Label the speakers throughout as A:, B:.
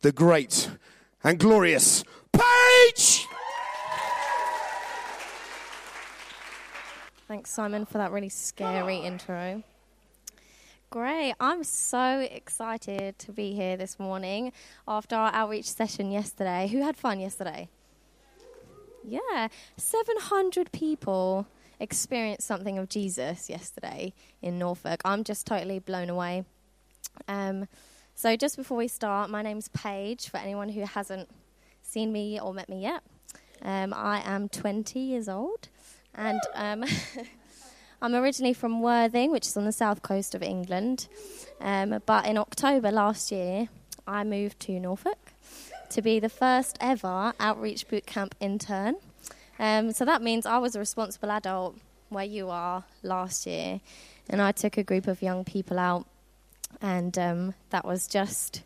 A: the great and glorious Paige.
B: Thanks, Simon, for that really scary intro. Great. I'm so excited to be here this morning after our outreach session yesterday. Who had fun yesterday? Yeah, 700 people experienced something of Jesus yesterday in Norfolk. I'm just totally blown away. Um, so, just before we start, my name's Paige, for anyone who hasn't seen me or met me yet. Um, I am 20 years old, and um, I'm originally from Worthing, which is on the south coast of England. Um, but in October last year, I moved to Norfolk to be the first ever Outreach Bootcamp intern. Um, so that means I was a responsible adult where you are last year, and I took a group of young people out, and um, that was just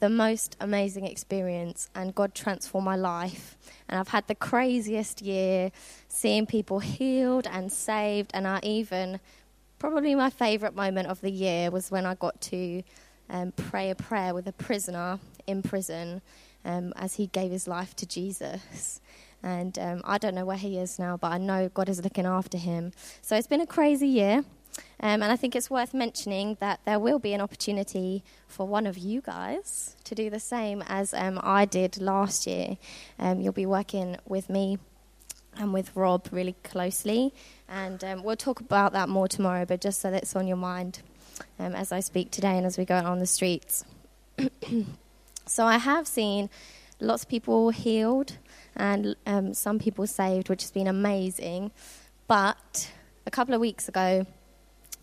B: the most amazing experience, and God transformed my life. And I've had the craziest year seeing people healed and saved, and I even probably my favourite moment of the year was when I got to um, pray a prayer with a prisoner in prison um, as he gave his life to Jesus. And um, I don't know where he is now, but I know God is looking after him. So it's been a crazy year. Um, and I think it's worth mentioning that there will be an opportunity for one of you guys to do the same as um, I did last year. Um, you'll be working with me and with Rob really closely. And um, we'll talk about that more tomorrow, but just so that it's on your mind um, as I speak today and as we go on the streets. so I have seen lots of people healed and um, some people saved, which has been amazing. But a couple of weeks ago,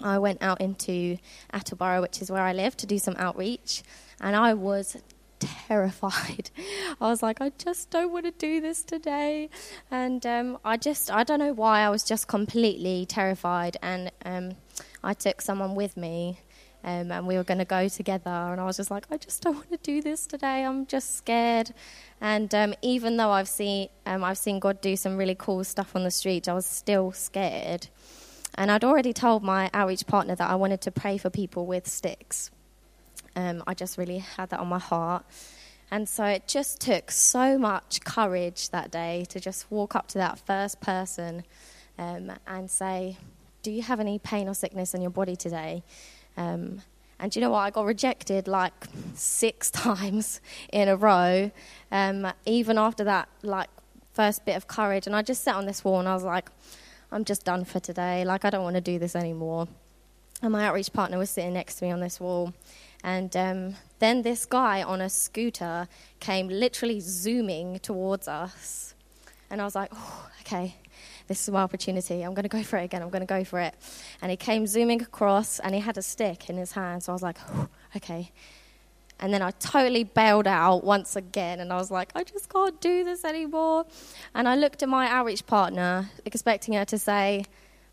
B: I went out into Attleborough, which is where I live, to do some outreach, and I was terrified. I was like, I just don't want to do this today, and um, I just, I don't know why, I was just completely terrified, and um, I took someone with me. Um, and we were going to go together, and I was just like, I just don't want to do this today. I'm just scared. And um, even though I've seen, um, I've seen God do some really cool stuff on the street, I was still scared. And I'd already told my outreach partner that I wanted to pray for people with sticks. Um, I just really had that on my heart. And so it just took so much courage that day to just walk up to that first person um, and say, Do you have any pain or sickness in your body today? Um, and you know what? I got rejected like six times in a row, um, even after that, like, first bit of courage. And I just sat on this wall and I was like, I'm just done for today. Like, I don't want to do this anymore. And my outreach partner was sitting next to me on this wall. And um, then this guy on a scooter came literally zooming towards us. And I was like, oh, okay, this is my opportunity. I'm going to go for it again. I'm going to go for it. And he came zooming across and he had a stick in his hand. So I was like, oh, okay. And then I totally bailed out once again, and I was like, I just can't do this anymore. And I looked at my outreach partner, expecting her to say,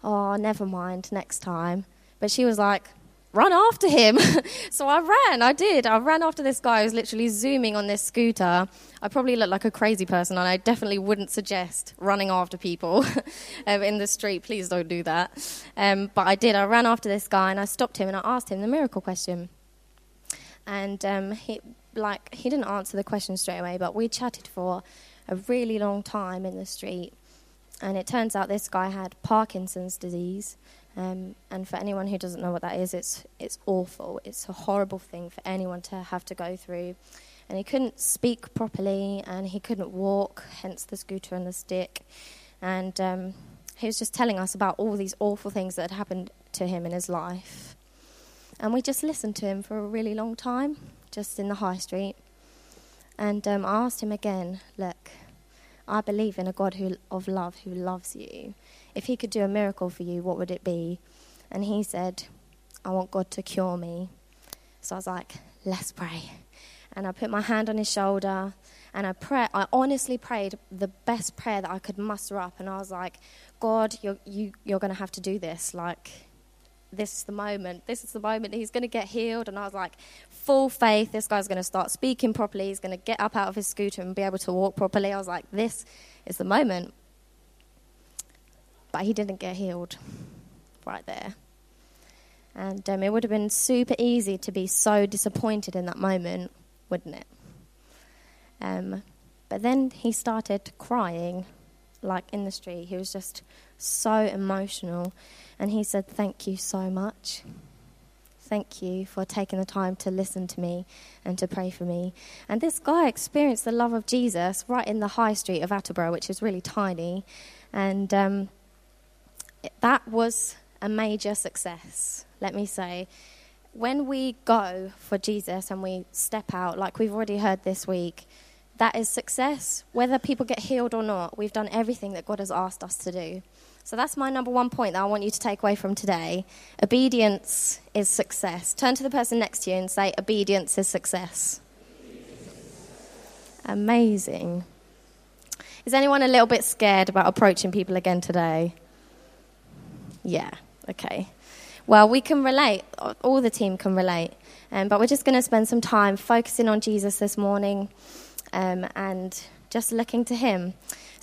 B: Oh, never mind, next time. But she was like, Run after him. so I ran, I did. I ran after this guy who was literally zooming on this scooter. I probably looked like a crazy person, and I definitely wouldn't suggest running after people um, in the street. Please don't do that. Um, but I did. I ran after this guy, and I stopped him, and I asked him the miracle question and um, he like he didn't answer the question straight away, but we chatted for a really long time in the street. And it turns out this guy had Parkinson's disease. Um, and for anyone who doesn't know what that is, it's it's awful. It's a horrible thing for anyone to have to go through. And he couldn't speak properly, and he couldn't walk, hence the scooter and the stick. And um, he was just telling us about all these awful things that had happened to him in his life. And we just listened to him for a really long time, just in the high street. And um, I asked him again, look, I believe in a God who, of love who loves you. If he could do a miracle for you, what would it be? And he said, I want God to cure me. So I was like, let's pray. And I put my hand on his shoulder and I pray. I honestly prayed the best prayer that I could muster up. And I was like, God, you're, you, you're going to have to do this. Like, this is the moment. This is the moment he's going to get healed. And I was like, full faith. This guy's going to start speaking properly. He's going to get up out of his scooter and be able to walk properly. I was like, this is the moment. But he didn't get healed right there. And um, it would have been super easy to be so disappointed in that moment, wouldn't it? Um, but then he started crying, like in the street. He was just so emotional. And he said, Thank you so much. Thank you for taking the time to listen to me and to pray for me. And this guy experienced the love of Jesus right in the high street of Attleborough, which is really tiny. And um, that was a major success, let me say. When we go for Jesus and we step out, like we've already heard this week, that is success. Whether people get healed or not, we've done everything that God has asked us to do. So that's my number one point that I want you to take away from today. Obedience is success. Turn to the person next to you and say, Obedience is success. Amazing. Is anyone a little bit scared about approaching people again today? Yeah, okay. Well, we can relate, all the team can relate. Um, but we're just going to spend some time focusing on Jesus this morning um, and just looking to Him.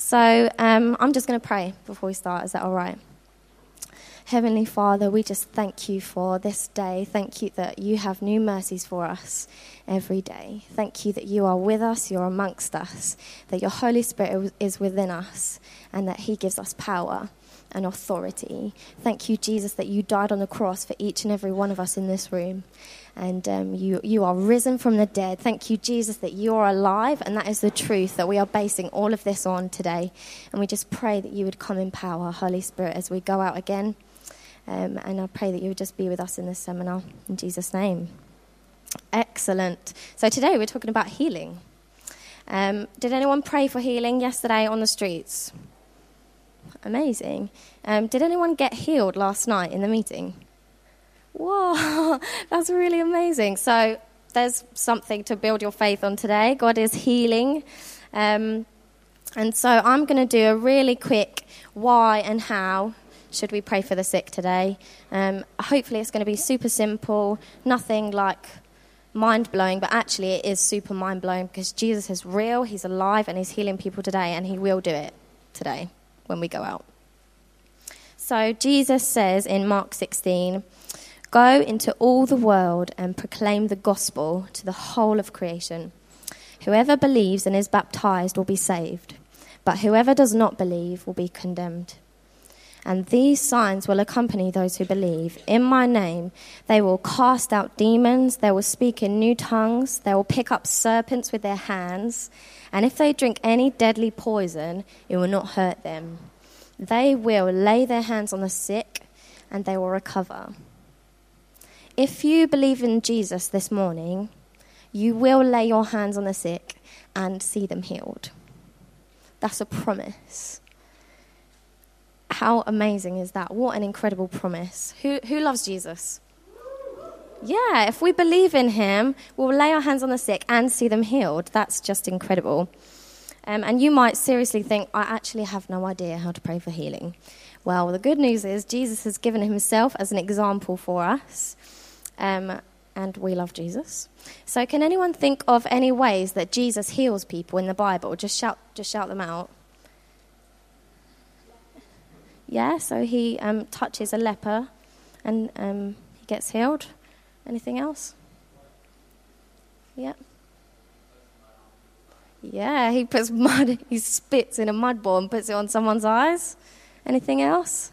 B: So um, I'm just going to pray before we start. Is that all right? Heavenly Father, we just thank you for this day. Thank you that you have new mercies for us every day. Thank you that you are with us, you're amongst us, that your Holy Spirit is within us, and that He gives us power and authority. Thank you, Jesus, that you died on the cross for each and every one of us in this room and um, you, you are risen from the dead. Thank you, Jesus, that you are alive, and that is the truth that we are basing all of this on today. And we just pray that you would come in power, Holy Spirit, as we go out again. Um, and I pray that you would just be with us in this seminar. In Jesus' name. Excellent. So today we're talking about healing. Um, did anyone pray for healing yesterday on the streets? Amazing. Um, did anyone get healed last night in the meeting? Whoa, that's really amazing. So there's something to build your faith on today. God is healing. Um, and so I'm going to do a really quick why and how should we pray for the sick today. Um, hopefully, it's going to be super simple, nothing like mind blowing, but actually, it is super mind blowing because Jesus is real, He's alive, and He's healing people today, and He will do it today when we go out. So, Jesus says in Mark 16, Go into all the world and proclaim the gospel to the whole of creation. Whoever believes and is baptized will be saved, but whoever does not believe will be condemned. And these signs will accompany those who believe. In my name, they will cast out demons, they will speak in new tongues, they will pick up serpents with their hands, and if they drink any deadly poison, it will not hurt them. They will lay their hands on the sick, and they will recover. If you believe in Jesus this morning, you will lay your hands on the sick and see them healed. That's a promise. How amazing is that? What an incredible promise. Who, who loves Jesus? Yeah, if we believe in him, we'll lay our hands on the sick and see them healed. That's just incredible. Um, and you might seriously think, I actually have no idea how to pray for healing. Well, the good news is Jesus has given himself as an example for us. Um, and we love Jesus. So, can anyone think of any ways that Jesus heals people in the Bible? Just shout, just shout them out. Yeah, so he um, touches a leper and um, he gets healed. Anything else? Yeah. Yeah, he puts mud, he spits in a mud ball and puts it on someone's eyes. Anything else?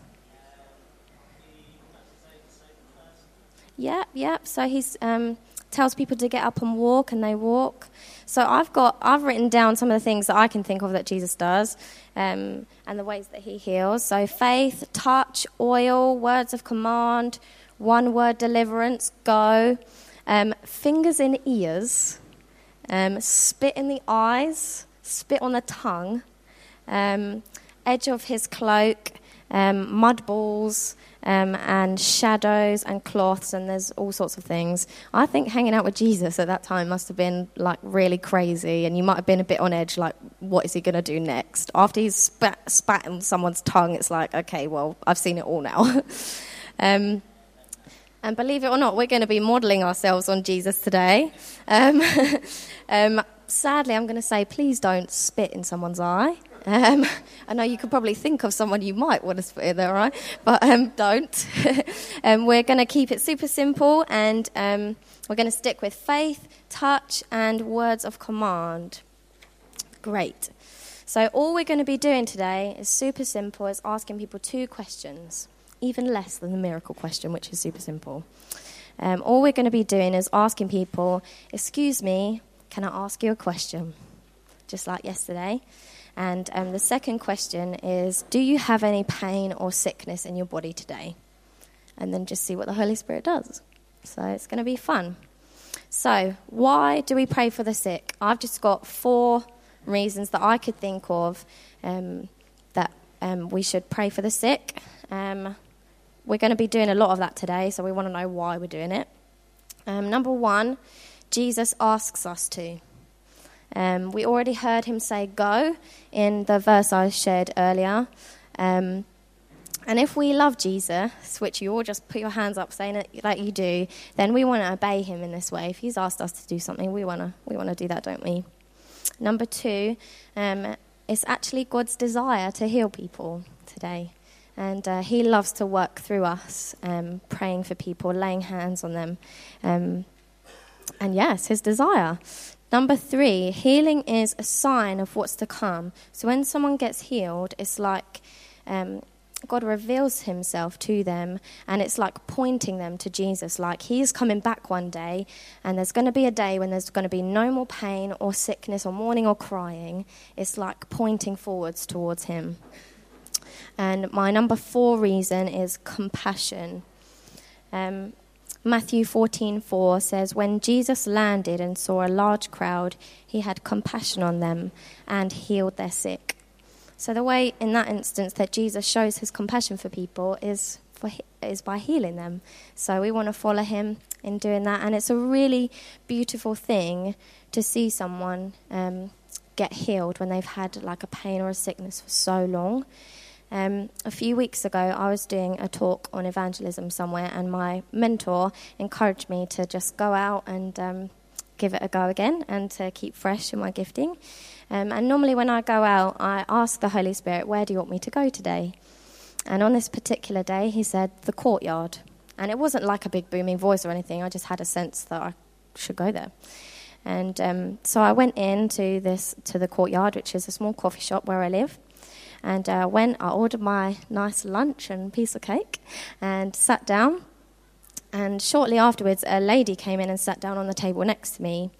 B: Yep, yep. So he um, tells people to get up and walk, and they walk. So I've got, I've written down some of the things that I can think of that Jesus does, um, and the ways that he heals. So faith, touch, oil, words of command, one word deliverance, go, um, fingers in ears, um, spit in the eyes, spit on the tongue, um, edge of his cloak, um, mud balls, um, and shadows and cloths, and there's all sorts of things. I think hanging out with Jesus at that time must have been like really crazy, and you might have been a bit on edge, like, what is he going to do next? After he's spat, spat in someone's tongue, it's like, okay, well, I've seen it all now. um, and believe it or not, we're going to be modeling ourselves on Jesus today. Um, um, sadly, I'm going to say, please don't spit in someone's eye. Um, I know you could probably think of someone you might want to put in there, right? But um, don't. um, we're going to keep it super simple and um, we're going to stick with faith, touch, and words of command. Great. So, all we're going to be doing today is super simple, is asking people two questions, even less than the miracle question, which is super simple. Um, all we're going to be doing is asking people, Excuse me, can I ask you a question? Just like yesterday. And um, the second question is Do you have any pain or sickness in your body today? And then just see what the Holy Spirit does. So it's going to be fun. So, why do we pray for the sick? I've just got four reasons that I could think of um, that um, we should pray for the sick. Um, we're going to be doing a lot of that today, so we want to know why we're doing it. Um, number one, Jesus asks us to. Um, we already heard him say go in the verse I shared earlier. Um, and if we love Jesus, which you all just put your hands up saying it like you do, then we want to obey him in this way. If he's asked us to do something, we want to we want to do that, don't we? Number two, um, it's actually God's desire to heal people today. And uh, He loves to work through us, um, praying for people, laying hands on them. Um, and yes, His desire. Number three, healing is a sign of what's to come. So when someone gets healed, it's like um, God reveals himself to them, and it's like pointing them to Jesus. Like he's coming back one day, and there's going to be a day when there's going to be no more pain or sickness or mourning or crying. It's like pointing forwards towards him. And my number four reason is compassion. Um, Matthew 14:4 says, "When Jesus landed and saw a large crowd, he had compassion on them and healed their sick." So the way in that instance that Jesus shows his compassion for people is for, is by healing them. So we want to follow him in doing that, and it's a really beautiful thing to see someone um, get healed when they've had like a pain or a sickness for so long. Um, a few weeks ago, I was doing a talk on evangelism somewhere, and my mentor encouraged me to just go out and um, give it a go again and to keep fresh in my gifting. Um, and normally, when I go out, I ask the Holy Spirit, Where do you want me to go today? And on this particular day, he said, The courtyard. And it wasn't like a big booming voice or anything, I just had a sense that I should go there. And um, so I went into this to the courtyard, which is a small coffee shop where I live. And uh, went, I ordered my nice lunch and piece of cake, and sat down. And shortly afterwards, a lady came in and sat down on the table next to me.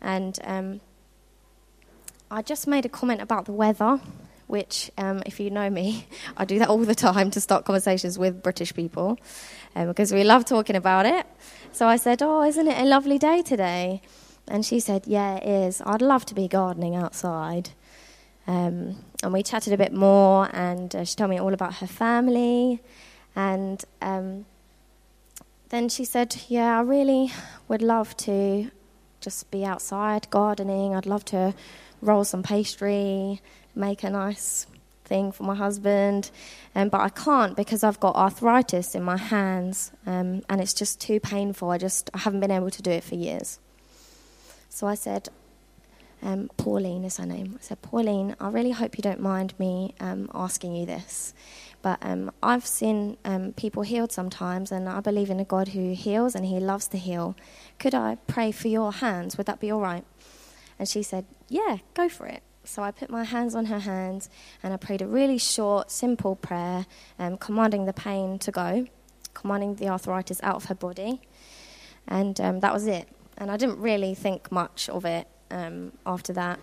B: And um, I just made a comment about the weather, which, um, if you know me, I do that all the time to start conversations with British people um, because we love talking about it. So I said, Oh, isn't it a lovely day today? And she said, Yeah, it is. I'd love to be gardening outside. Um, and we chatted a bit more, and uh, she told me all about her family. And um, then she said, Yeah, I really would love to just be outside gardening. I'd love to roll some pastry, make a nice thing for my husband. Um, but I can't because I've got arthritis in my hands um, and it's just too painful. I just I haven't been able to do it for years. So I said, um, Pauline is her name. I said, Pauline, I really hope you don't mind me um, asking you this. But um, I've seen um, people healed sometimes, and I believe in a God who heals and He loves to heal. Could I pray for your hands? Would that be all right? And she said, Yeah, go for it. So I put my hands on her hands and I prayed a really short, simple prayer, um, commanding the pain to go, commanding the arthritis out of her body. And um, that was it. And I didn't really think much of it um, after that.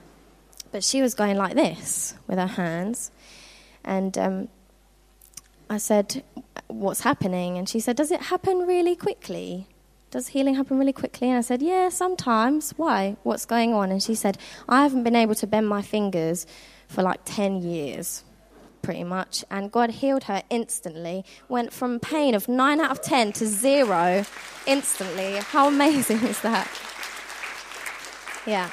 B: But she was going like this with her hands. And um, I said, What's happening? And she said, Does it happen really quickly? Does healing happen really quickly? And I said, Yeah, sometimes. Why? What's going on? And she said, I haven't been able to bend my fingers for like 10 years, pretty much. And God healed her instantly. Went from pain of 9 out of 10 to zero instantly. How amazing is that? Yeah.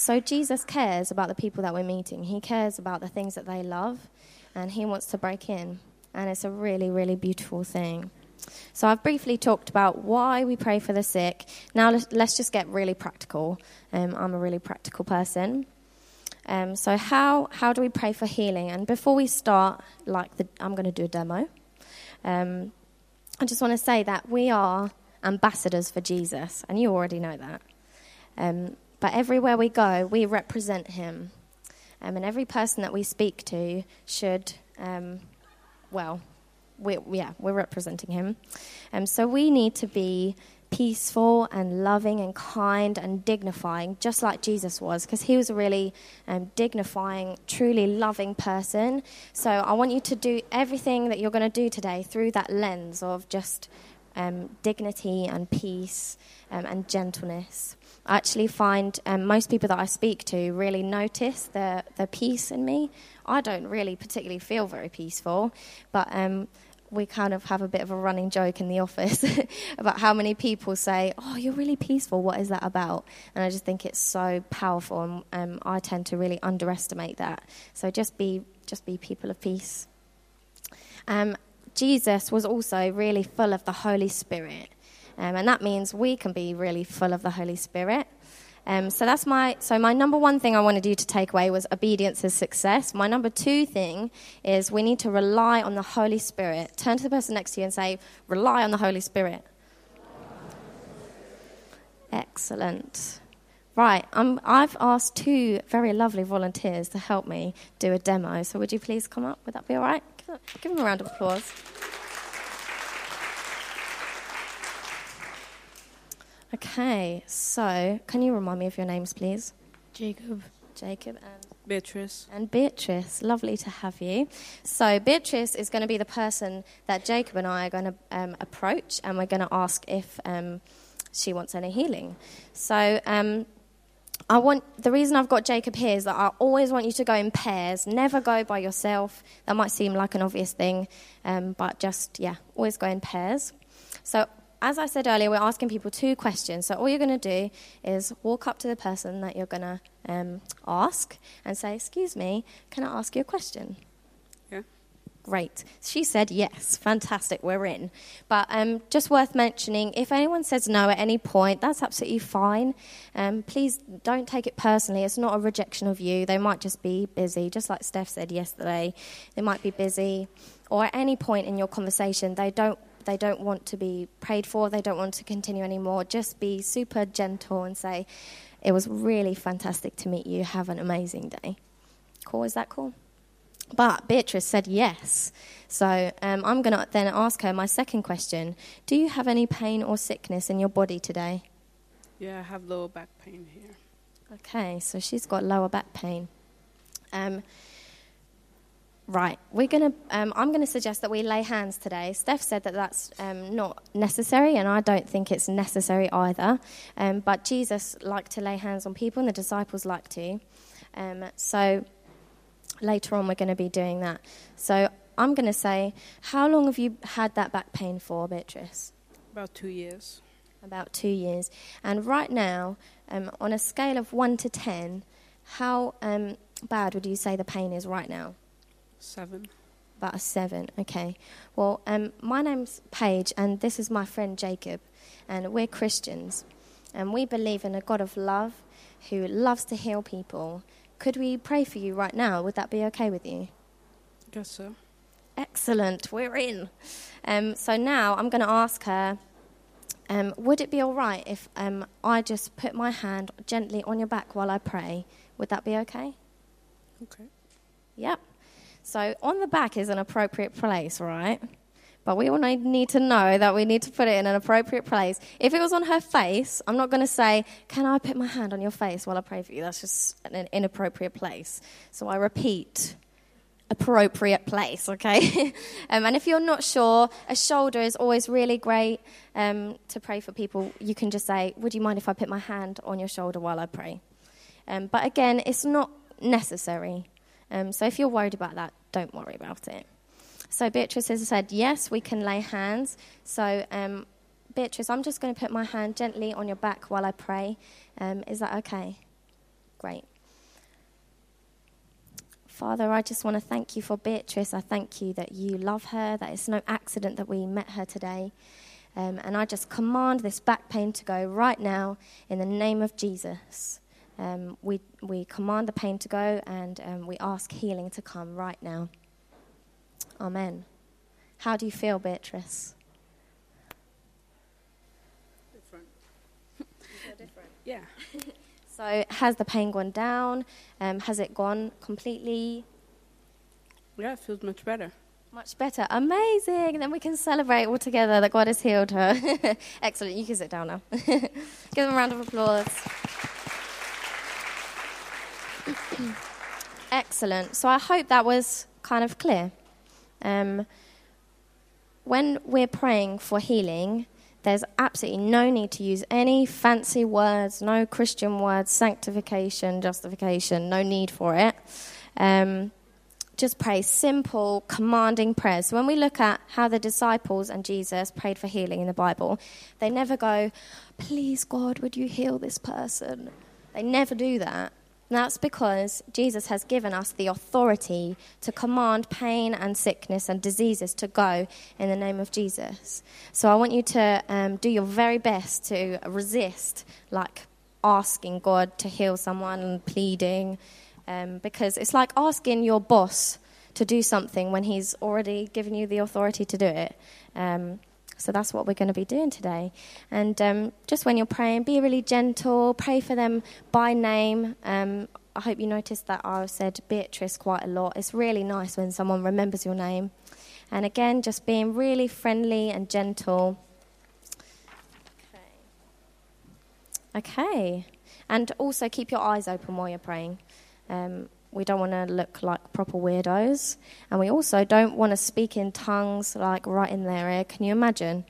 B: So Jesus cares about the people that we're meeting. He cares about the things that they love, and He wants to break in. And it's a really, really beautiful thing. So I've briefly talked about why we pray for the sick. Now let's just get really practical. Um, I'm a really practical person. Um, so how how do we pray for healing? And before we start, like the, I'm going to do a demo. Um, I just want to say that we are ambassadors for Jesus, and you already know that. Um, but everywhere we go, we represent him. Um, and every person that we speak to should, um, well, we, yeah, we're representing him. Um, so we need to be peaceful and loving and kind and dignifying, just like Jesus was, because he was a really um, dignifying, truly loving person. So I want you to do everything that you're going to do today through that lens of just um, dignity and peace um, and gentleness. I actually find um, most people that I speak to really notice the, the peace in me. I don't really particularly feel very peaceful, but um, we kind of have a bit of a running joke in the office about how many people say, "Oh, you're really peaceful. What is that about?" And I just think it's so powerful, and um, I tend to really underestimate that. So just be, just be people of peace. Um, Jesus was also really full of the Holy Spirit, um, and that means we can be really full of the Holy Spirit. Um, so that's my so my number one thing I wanted you to take away was obedience is success. My number two thing is we need to rely on the Holy Spirit. Turn to the person next to you and say, "Rely on the Holy Spirit." Excellent. Right, um, I've asked two very lovely volunteers to help me do a demo. So would you please come up? Would that be all right? Give them a round of applause. Okay, so can you remind me of your names, please?
C: Jacob.
B: Jacob and
C: Beatrice.
B: and Beatrice. Lovely to have you. So Beatrice is going to be the person that Jacob and I are going to um, approach, and we're going to ask if um, she wants any healing. So. Um, I want the reason I've got Jacob here is that I always want you to go in pairs. Never go by yourself. That might seem like an obvious thing, um, but just yeah, always go in pairs. So as I said earlier, we're asking people two questions. So all you're going to do is walk up to the person that you're going to um, ask and say, "Excuse me, can I ask you a question?" Great. She said yes. Fantastic. We're in. But um, just worth mentioning if anyone says no at any point, that's absolutely fine. Um, please don't take it personally. It's not a rejection of you. They might just be busy, just like Steph said yesterday. They might be busy. Or at any point in your conversation, they don't they don't want to be prayed for, they don't want to continue anymore, just be super gentle and say, It was really fantastic to meet you. Have an amazing day. Cool, is that cool? But Beatrice said yes. So um, I'm going to then ask her my second question Do you have any pain or sickness in your body today?
C: Yeah, I have lower back pain here.
B: Okay, so she's got lower back pain. Um, Right, we're gonna. Um, I'm going to suggest that we lay hands today. Steph said that that's um, not necessary, and I don't think it's necessary either. Um, but Jesus liked to lay hands on people, and the disciples like to. Um, so later on, we're going to be doing that. So I'm going to say, how long have you had that back pain for, Beatrice?
C: About two years.
B: About two years. And right now, um, on a scale of one to ten, how um, bad would you say the pain is right now?
C: Seven.
B: About a seven, okay. Well, um, my name's Paige, and this is my friend Jacob, and we're Christians, and we believe in a God of love who loves to heal people. Could we pray for you right now? Would that be okay with you?
C: Guess so.
B: Excellent, we're in. Um, so now I'm going to ask her um, Would it be all right if um, I just put my hand gently on your back while I pray? Would that be okay?
C: Okay.
B: Yep. So on the back is an appropriate place, right? But we all need to know that we need to put it in an appropriate place. If it was on her face, I'm not going to say, Can I put my hand on your face while I pray for you? That's just an inappropriate place. So I repeat, appropriate place, okay? um, and if you're not sure, a shoulder is always really great um, to pray for people. You can just say, Would you mind if I put my hand on your shoulder while I pray? Um, but again, it's not necessary. Um, so if you're worried about that, don't worry about it. So Beatrice has said, yes, we can lay hands. So um, Beatrice, I'm just going to put my hand gently on your back while I pray. Um, is that okay? Great. Father, I just want to thank you for Beatrice. I thank you that you love her, that it's no accident that we met her today. Um, and I just command this back pain to go right now in the name of Jesus. Um, we, we command the pain to go and um, we ask healing to come right now. Amen. How do you feel, Beatrice?
C: Different.
B: different.
C: Yeah.
B: So, has the pain gone down? Um, has it gone completely
C: Yeah, it feels much better.
B: much better? Amazing! Then we can celebrate all together that God has healed her. Excellent. You can sit down now. Give them a round of applause. Excellent. So, I hope that was kind of clear. Um, when we're praying for healing, there's absolutely no need to use any fancy words, no Christian words, sanctification, justification, no need for it. Um, just pray simple, commanding prayers. So when we look at how the disciples and Jesus prayed for healing in the Bible, they never go, Please, God, would you heal this person? They never do that. And that's because Jesus has given us the authority to command pain and sickness and diseases to go in the name of Jesus. So I want you to um, do your very best to resist, like asking God to heal someone and pleading, um, because it's like asking your boss to do something when he's already given you the authority to do it. Um, so that's what we're going to be doing today. And um, just when you're praying, be really gentle. Pray for them by name. Um, I hope you noticed that I said Beatrice quite a lot. It's really nice when someone remembers your name. And again, just being really friendly and gentle. Okay. Okay. And also keep your eyes open while you're praying. Um, we don't want to look like proper weirdos. And we also don't want to speak in tongues like right in their ear. Can you imagine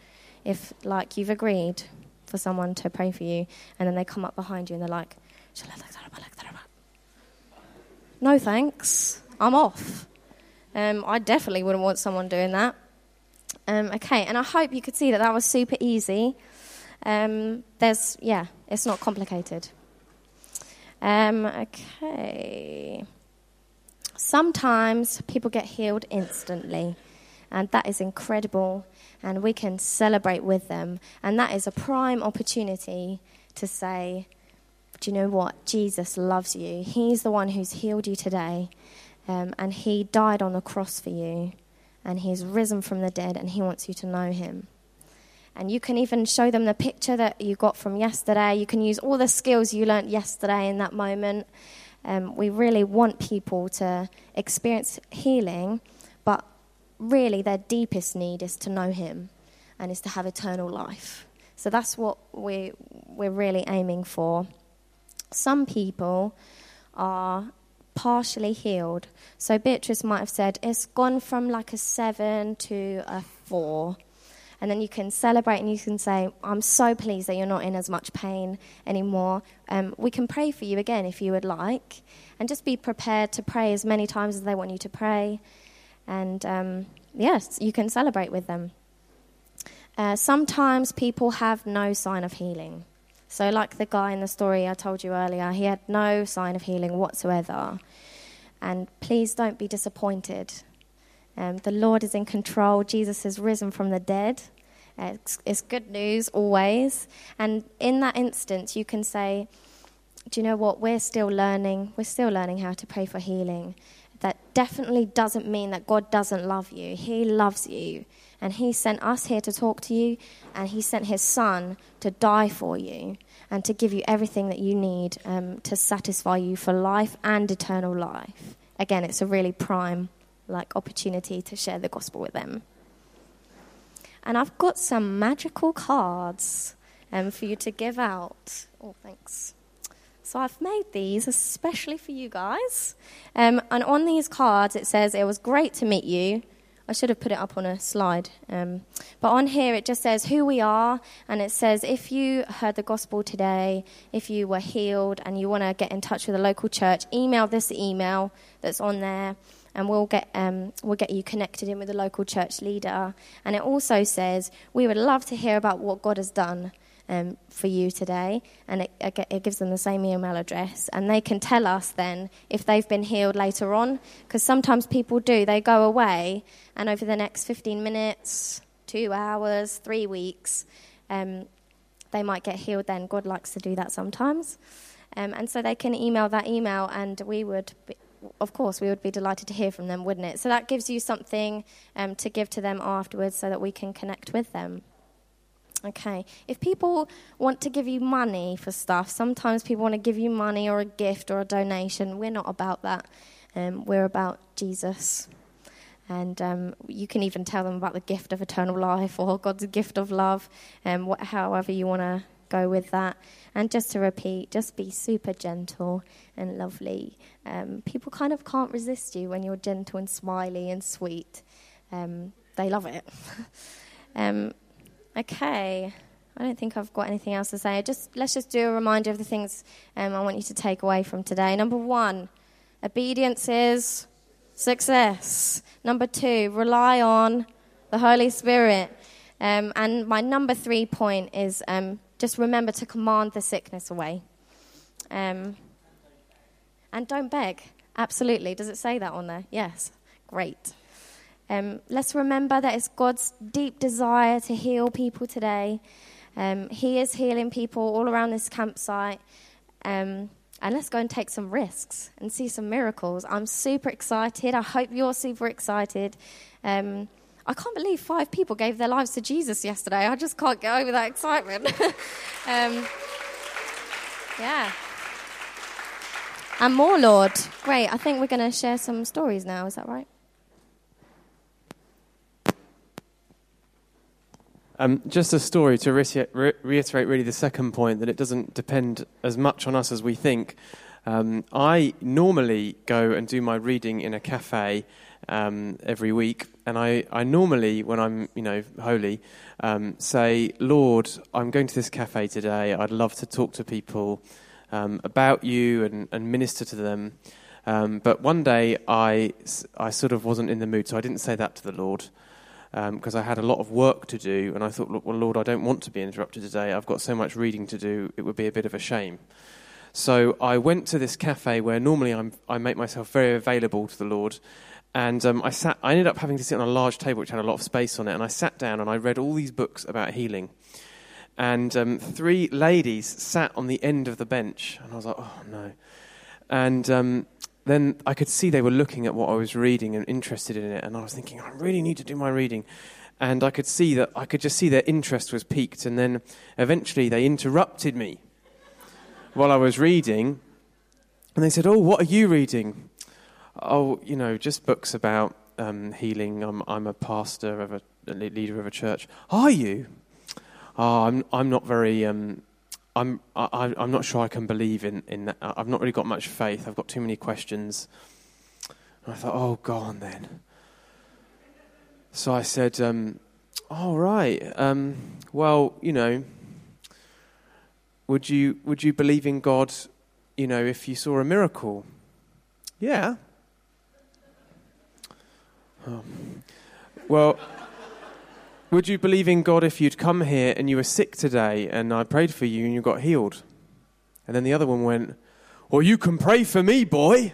B: if, like, you've agreed for someone to pray for you and then they come up behind you and they're like, no thanks, I'm off. Um, I definitely wouldn't want someone doing that. Um, okay, and I hope you could see that that was super easy. Um, there's, yeah, it's not complicated. Um, okay. Sometimes people get healed instantly, and that is incredible, and we can celebrate with them. And that is a prime opportunity to say, Do you know what? Jesus loves you. He's the one who's healed you today, um, and He died on the cross for you, and He's risen from the dead, and He wants you to know Him. And you can even show them the picture that you got from yesterday. You can use all the skills you learnt yesterday in that moment. Um, we really want people to experience healing, but really their deepest need is to know Him and is to have eternal life. So that's what we, we're really aiming for. Some people are partially healed. So Beatrice might have said it's gone from like a seven to a four. And then you can celebrate and you can say, I'm so pleased that you're not in as much pain anymore. Um, we can pray for you again if you would like. And just be prepared to pray as many times as they want you to pray. And um, yes, you can celebrate with them. Uh, sometimes people have no sign of healing. So, like the guy in the story I told you earlier, he had no sign of healing whatsoever. And please don't be disappointed. Um, the Lord is in control. Jesus has risen from the dead. Uh, it's, it's good news always. And in that instance, you can say, Do you know what? We're still learning. We're still learning how to pray for healing. That definitely doesn't mean that God doesn't love you. He loves you. And He sent us here to talk to you, and He sent His Son to die for you and to give you everything that you need um, to satisfy you for life and eternal life. Again, it's a really prime like opportunity to share the gospel with them. And I've got some magical cards um, for you to give out. Oh, thanks. So I've made these especially for you guys. Um, and on these cards, it says, It was great to meet you. I should have put it up on a slide. Um, but on here, it just says who we are, and it says if you heard the gospel today, if you were healed, and you want to get in touch with a local church, email this email that's on there, and we'll get um, we'll get you connected in with a local church leader. And it also says we would love to hear about what God has done um, for you today, and it, it, gives them the same email address, and they can tell us then if they've been healed later on, because sometimes people do. They go away, and over the next 15 minutes, two hours, three weeks, um, they might get healed. Then God likes to do that sometimes, um, and so they can email that email, and we would. Of course, we would be delighted to hear from them, wouldn't it? So that gives you something um, to give to them afterwards so that we can connect with them. Okay. If people want to give you money for stuff, sometimes people want to give you money or a gift or a donation. We're not about that. Um, we're about Jesus. And um, you can even tell them about the gift of eternal life or God's gift of love, um, however you want to go with that. And just to repeat, just be super gentle and lovely. Um, people kind of can't resist you when you're gentle and smiley and sweet. Um, they love it. Um, Okay. I don't think I've got anything else to say. Just let's just do a reminder of the things um, I want you to take away from today. Number one, obedience is success. Number two, rely on the Holy Spirit. Um, and my number three point is um, just remember to command the sickness away. Um, and don't beg. Absolutely. Does it say that on there? Yes. Great. Um, let's remember that it's God's deep desire to heal people today. Um, he is healing people all around this campsite. Um, and let's go and take some risks and see some miracles. I'm super excited. I hope you're super excited. Um, I can't believe five people gave their lives to Jesus yesterday. I just can't get over that excitement. Um, yeah. And more, Lord. Great. I think we're going to share some stories now. Is that right?
D: Um, just a story to re- reiterate really the second point that it doesn't depend as much on us as we think. Um, I normally go and do my reading in a cafe um, every week, and I, I, normally, when I'm you know holy, um, say, Lord, I'm going to this cafe today. I'd love to talk to people um, about you and, and, minister to them. Um, but one day I, I sort of wasn't in the mood, so I didn't say that to the Lord because um, I had a lot of work to do, and I thought, well, Lord, I don't want to be interrupted today. I've got so much reading to do, it would be a bit of a shame. So I went to this cafe where normally I'm, i make myself very available to the Lord, and um, I sat. I ended up having to sit on a large table which had a lot of space on it, and I sat down and I read all these books about healing. And um, three ladies sat on the end of the bench, and I was like, oh no. And um, then I could see they were looking at what I was reading and interested in it, and I was thinking, I really need to do my reading. And I could see that I could just see their interest was piqued, and then eventually they interrupted me while I was reading, and they said, "Oh, what are you reading?" Oh, you know, just books about um, healing. I'm, I'm a pastor of a, a, leader of a church. Are you? Oh, I'm I'm not very um, I'm, I, I'm not sure I can believe in, in that. I've not really got much faith. I've got too many questions. And I thought, oh, go on then. So I said, um, all right, um, well, you know, would you, would you believe in God, you know, if you saw a miracle? Yeah. Oh. Well, would you believe in God if you'd come here and you were sick today and I prayed for you and you got healed? And then the other one went, Well, you can pray for me, boy.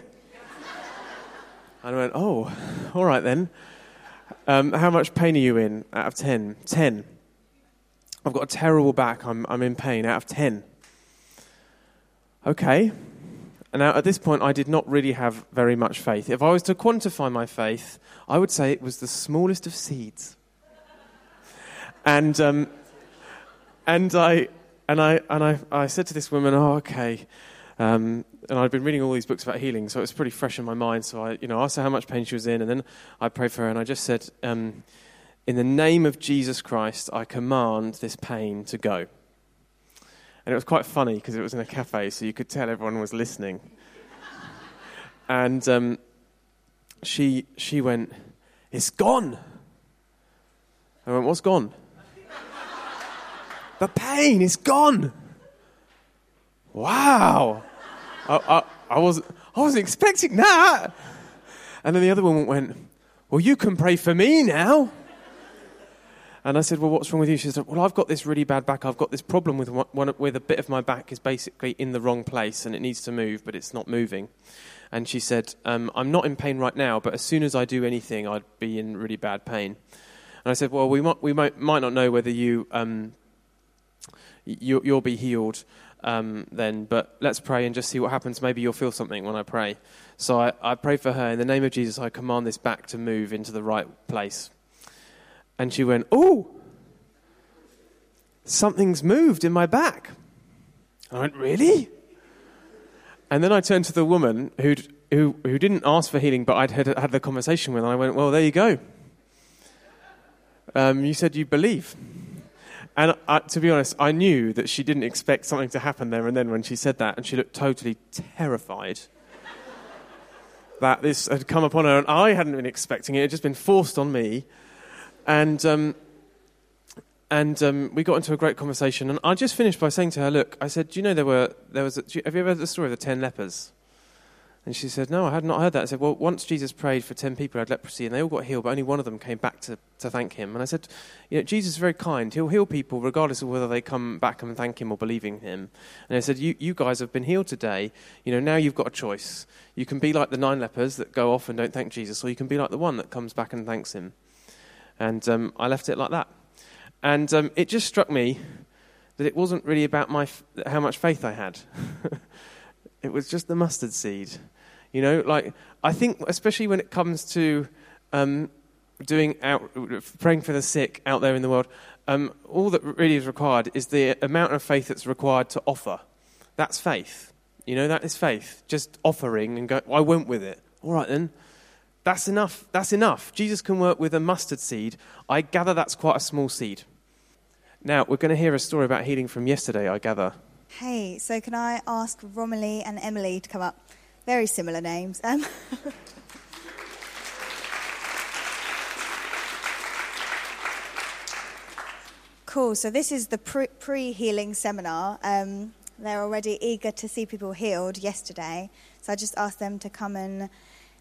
D: and I went, Oh, all right then. Um, how much pain are you in out of 10? 10. I've got a terrible back. I'm, I'm in pain out of 10. Okay. Now at this point, I did not really have very much faith. If I was to quantify my faith, I would say it was the smallest of seeds. And, um, and, I, and, I, and I, I said to this woman, oh, okay. Um, and I'd been reading all these books about healing, so it was pretty fresh in my mind. So I, you know, asked her how much pain she was in, and then I prayed for her, and I just said, um, "In the name of Jesus Christ, I command this pain to go." And it was quite funny because it was in a cafe, so you could tell everyone was listening. and um, she she went, "It's gone." I went, "What's gone?" The pain is gone. Wow. I, I, I, was, I wasn't expecting that. And then the other woman went, Well, you can pray for me now. And I said, Well, what's wrong with you? She said, Well, I've got this really bad back. I've got this problem with, one, with a bit of my back is basically in the wrong place and it needs to move, but it's not moving. And she said, um, I'm not in pain right now, but as soon as I do anything, I'd be in really bad pain. And I said, Well, we might, we might, might not know whether you um, you, will be healed um, then. But let's pray and just see what happens. Maybe you'll feel something when I pray. So I, I pray for her. In the name of Jesus, I command this back to move into the right place. And she went, Oh! something's moved in my back. I went, Really? And then I turned to the woman who'd, who, who didn't ask for healing, but I'd had, had the conversation with, and I went, Well, there you go. Um, you said you believe. And I, to be honest, I knew that she didn't expect something to happen there and then when she said that, and she looked totally terrified that this had come upon her, and I hadn't been expecting it. It had just been forced on me. And, um, and um, we got into a great conversation. And I just finished by saying to her, Look, I said, Do you know there, were, there was, a, you, have you ever heard the story of the ten lepers? And she said, No, I had not heard that. I said, Well, once Jesus prayed for 10 people who had leprosy and they all got healed, but only one of them came back to, to thank him. And I said, You know, Jesus is very kind. He'll heal people regardless of whether they come back and thank him or believing him. And I said, You, you guys have been healed today. You know, now you've got a choice. You can be like the nine lepers that go off and don't thank Jesus, or you can be like the one that comes back and thanks him. And um, I left it like that. And um, it just struck me that it wasn't really about my f- how much faith I had. it was just the mustard seed. You know, like I think, especially when it comes to um, doing out, praying for the sick out there in the world, um, all that really is required is the amount of faith that's required to offer. That's faith. You know, that is faith. Just offering and go, I went with it. All right then. That's enough. That's enough. Jesus can work with a mustard seed. I gather that's quite a small seed. Now, we're going to hear a story about healing from yesterday, I gather.
E: Hey, so can I ask Romilly and Emily to come up? Very similar names. Um, cool. So this is the pre healing seminar. Um, they're already eager to see people healed yesterday. So I just asked them to come and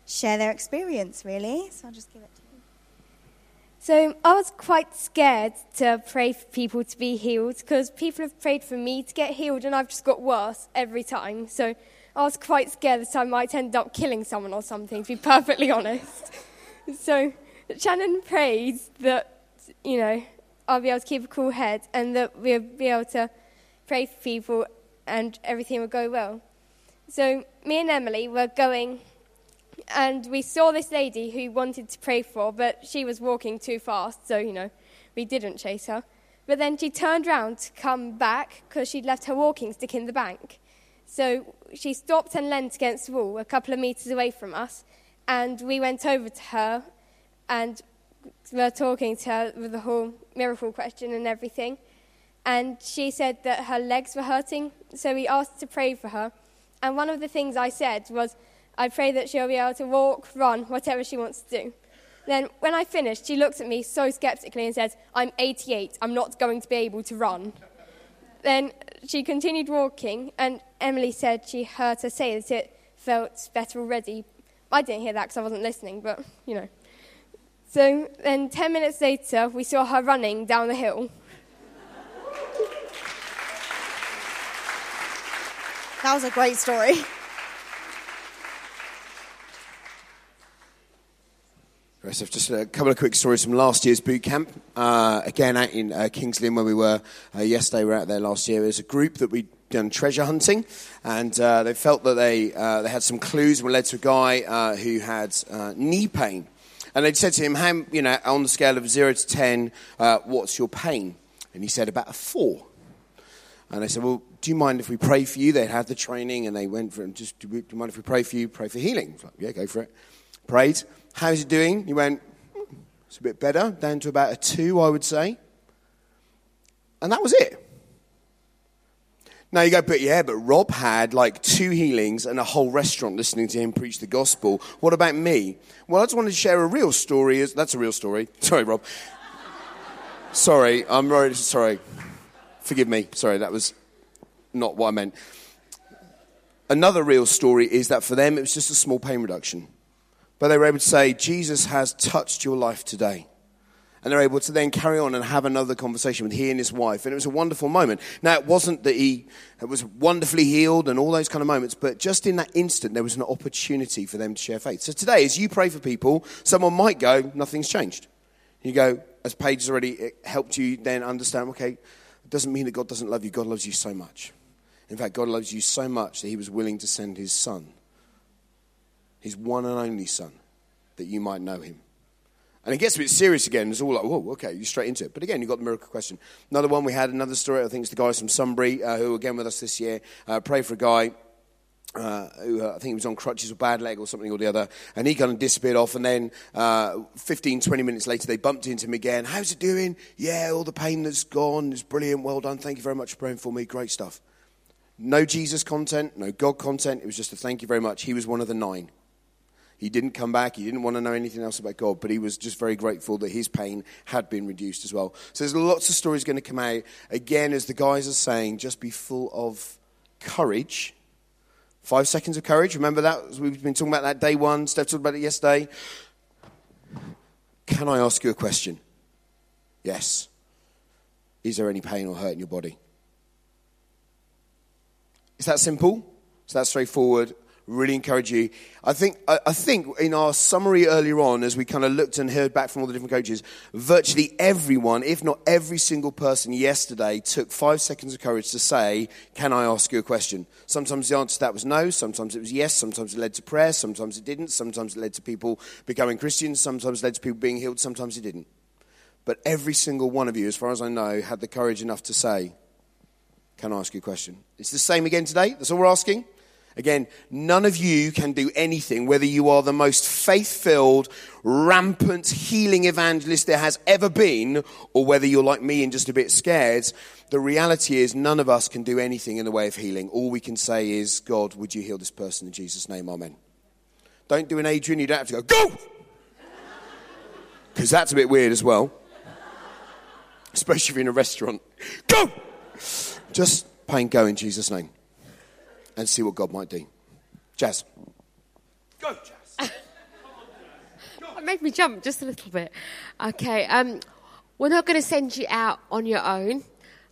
E: share their experience, really. So I'll just give it to you.
F: So I was quite scared to pray for people to be healed because people have prayed for me to get healed and I've just got worse every time. So I was quite scared that I might end up killing someone or something, to be perfectly honest. So Shannon prayed that, you know, I'll be able to keep a cool head and that we'll be able to pray for people and everything will go well. So me and Emily were going and we saw this lady who wanted to pray for, but she was walking too fast, so, you know, we didn't chase her. But then she turned round to come back because she'd left her walking stick in the bank. So she stopped and leant against the wall a couple of metres away from us, and we went over to her and were talking to her with the whole miracle question and everything. And she said that her legs were hurting, so we asked to pray for her. And one of the things I said was, I pray that she'll be able to walk, run, whatever she wants to do. Then, when I finished, she looked at me so skeptically and said, I'm 88, I'm not going to be able to run. Then she continued walking, and Emily said she heard her say that it felt better already. I didn't hear that because I wasn't listening, but you know. So then, 10 minutes later, we saw her running down the hill.
E: That was a great story.
A: Just a couple of quick stories from last year's boot camp. Uh, again, out in uh, Kings Lynn, where we were uh, yesterday, we were out there last year. There's a group that we'd done treasure hunting, and uh, they felt that they, uh, they had some clues and were led to a guy uh, who had knee pain. And they said to him, How, you know, on the scale of 0 to 10, what's your pain? And he said, About a 4. And they said, Well, do you mind if we pray for you? They had the training, and they went for it. Just, do you mind if we pray for you? Pray for healing. Like, yeah, go for it. Prayed. How's it doing? He went, It's a bit better, down to about a two, I would say. And that was it. Now you go, but yeah, but Rob had like two healings and a whole restaurant listening to him preach the gospel. What about me? Well, I just wanted to share a real story. That's a real story. Sorry, Rob. sorry, I'm very sorry. Forgive me. Sorry, that was not what I meant. Another real story is that for them it was just a small pain reduction. But they were able to say, Jesus has touched your life today. And they're able to then carry on and have another conversation with he and his wife. And it was a wonderful moment. Now, it wasn't that he was wonderfully healed and all those kind of moments, but just in that instant, there was an opportunity for them to share faith. So today, as you pray for people, someone might go, nothing's changed. You go, as Paige has already eh, helped you then understand, okay, it doesn't mean that God doesn't love you. God loves you so much. In fact, God loves you so much that he was willing to send his son his one and only Son, that you might know him. And it gets a bit serious again. It's all like, whoa, okay, you're straight into it. But again, you've got the miracle question. Another one we had, another story, I think it's the guys from Sunbury uh, who again with us this year. Uh, pray for a guy uh, who uh, I think he was on crutches or bad leg or something or the other, and he kind of disappeared off. And then uh, 15, 20 minutes later, they bumped into him again. How's it doing? Yeah, all the pain that's gone is brilliant. Well done. Thank you very much for praying for me. Great stuff. No Jesus content, no God content. It was just a thank you very much. He was one of the nine. He didn't come back. He didn't want to know anything else about God, but he was just very grateful that his pain had been reduced as well. So there's lots of stories going to come out. Again, as the guys are saying, just be full of courage Five seconds of courage. Remember that? We've been talking about that day one. Steph talked about it yesterday. Can I ask you a question? Yes. Is there any pain or hurt in your body? Is that simple? Is that straightforward? Really encourage you. I think, I, think in our summary earlier on, as we kind of looked and heard back from all the different coaches, virtually everyone, if not every single person yesterday, took five seconds of courage to say, Can I ask you a question? Sometimes the answer to that was no, sometimes it was yes, sometimes it led to prayer, sometimes it didn't, sometimes it led to people becoming Christians, sometimes it led to people being healed, sometimes it didn't. But every single one of you, as far as I know, had the courage enough to say, Can I ask you a question? It's the same again today. That's all we're asking. Again, none of you can do anything, whether you are the most faith filled, rampant healing evangelist there has ever been, or whether you're like me and just a bit scared. The reality is, none of us can do anything in the way of healing. All we can say is, God, would you heal this person in Jesus' name? Amen. Don't do an Adrian, you don't have to go, go! Because that's a bit weird as well. Especially if you're in a restaurant. Go! Just pain go in Jesus' name and see what God might do. Jazz. Go, Jazz.
G: it made me jump just a little bit. Okay, um, we're not going to send you out on your own.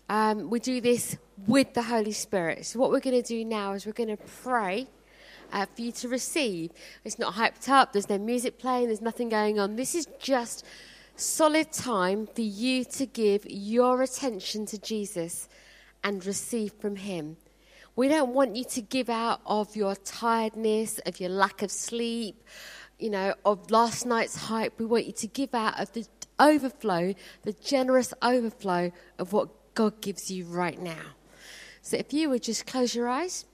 G: Um, we do this with the Holy Spirit. So, what we're going to do now is we're going to pray uh, for you to receive. It's not hyped up, there's no music playing, there's nothing going on. This is just solid time for you to give your attention to Jesus and receive from Him. We don't want you to give out of your tiredness, of your lack of sleep, you know, of last night's hype. We want you to give out of the overflow, the generous overflow of what God gives you right now. So if you would just close your eyes,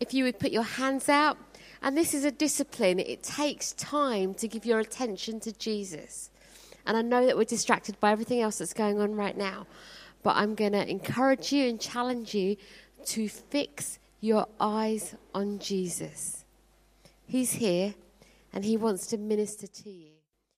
G: if you would put your hands out, and this is a discipline, it takes time to give your attention to Jesus. And I know that we're distracted by everything else that's going on right now, but I'm going to encourage you and challenge you to fix your eyes on Jesus. He's here and he wants to minister to you.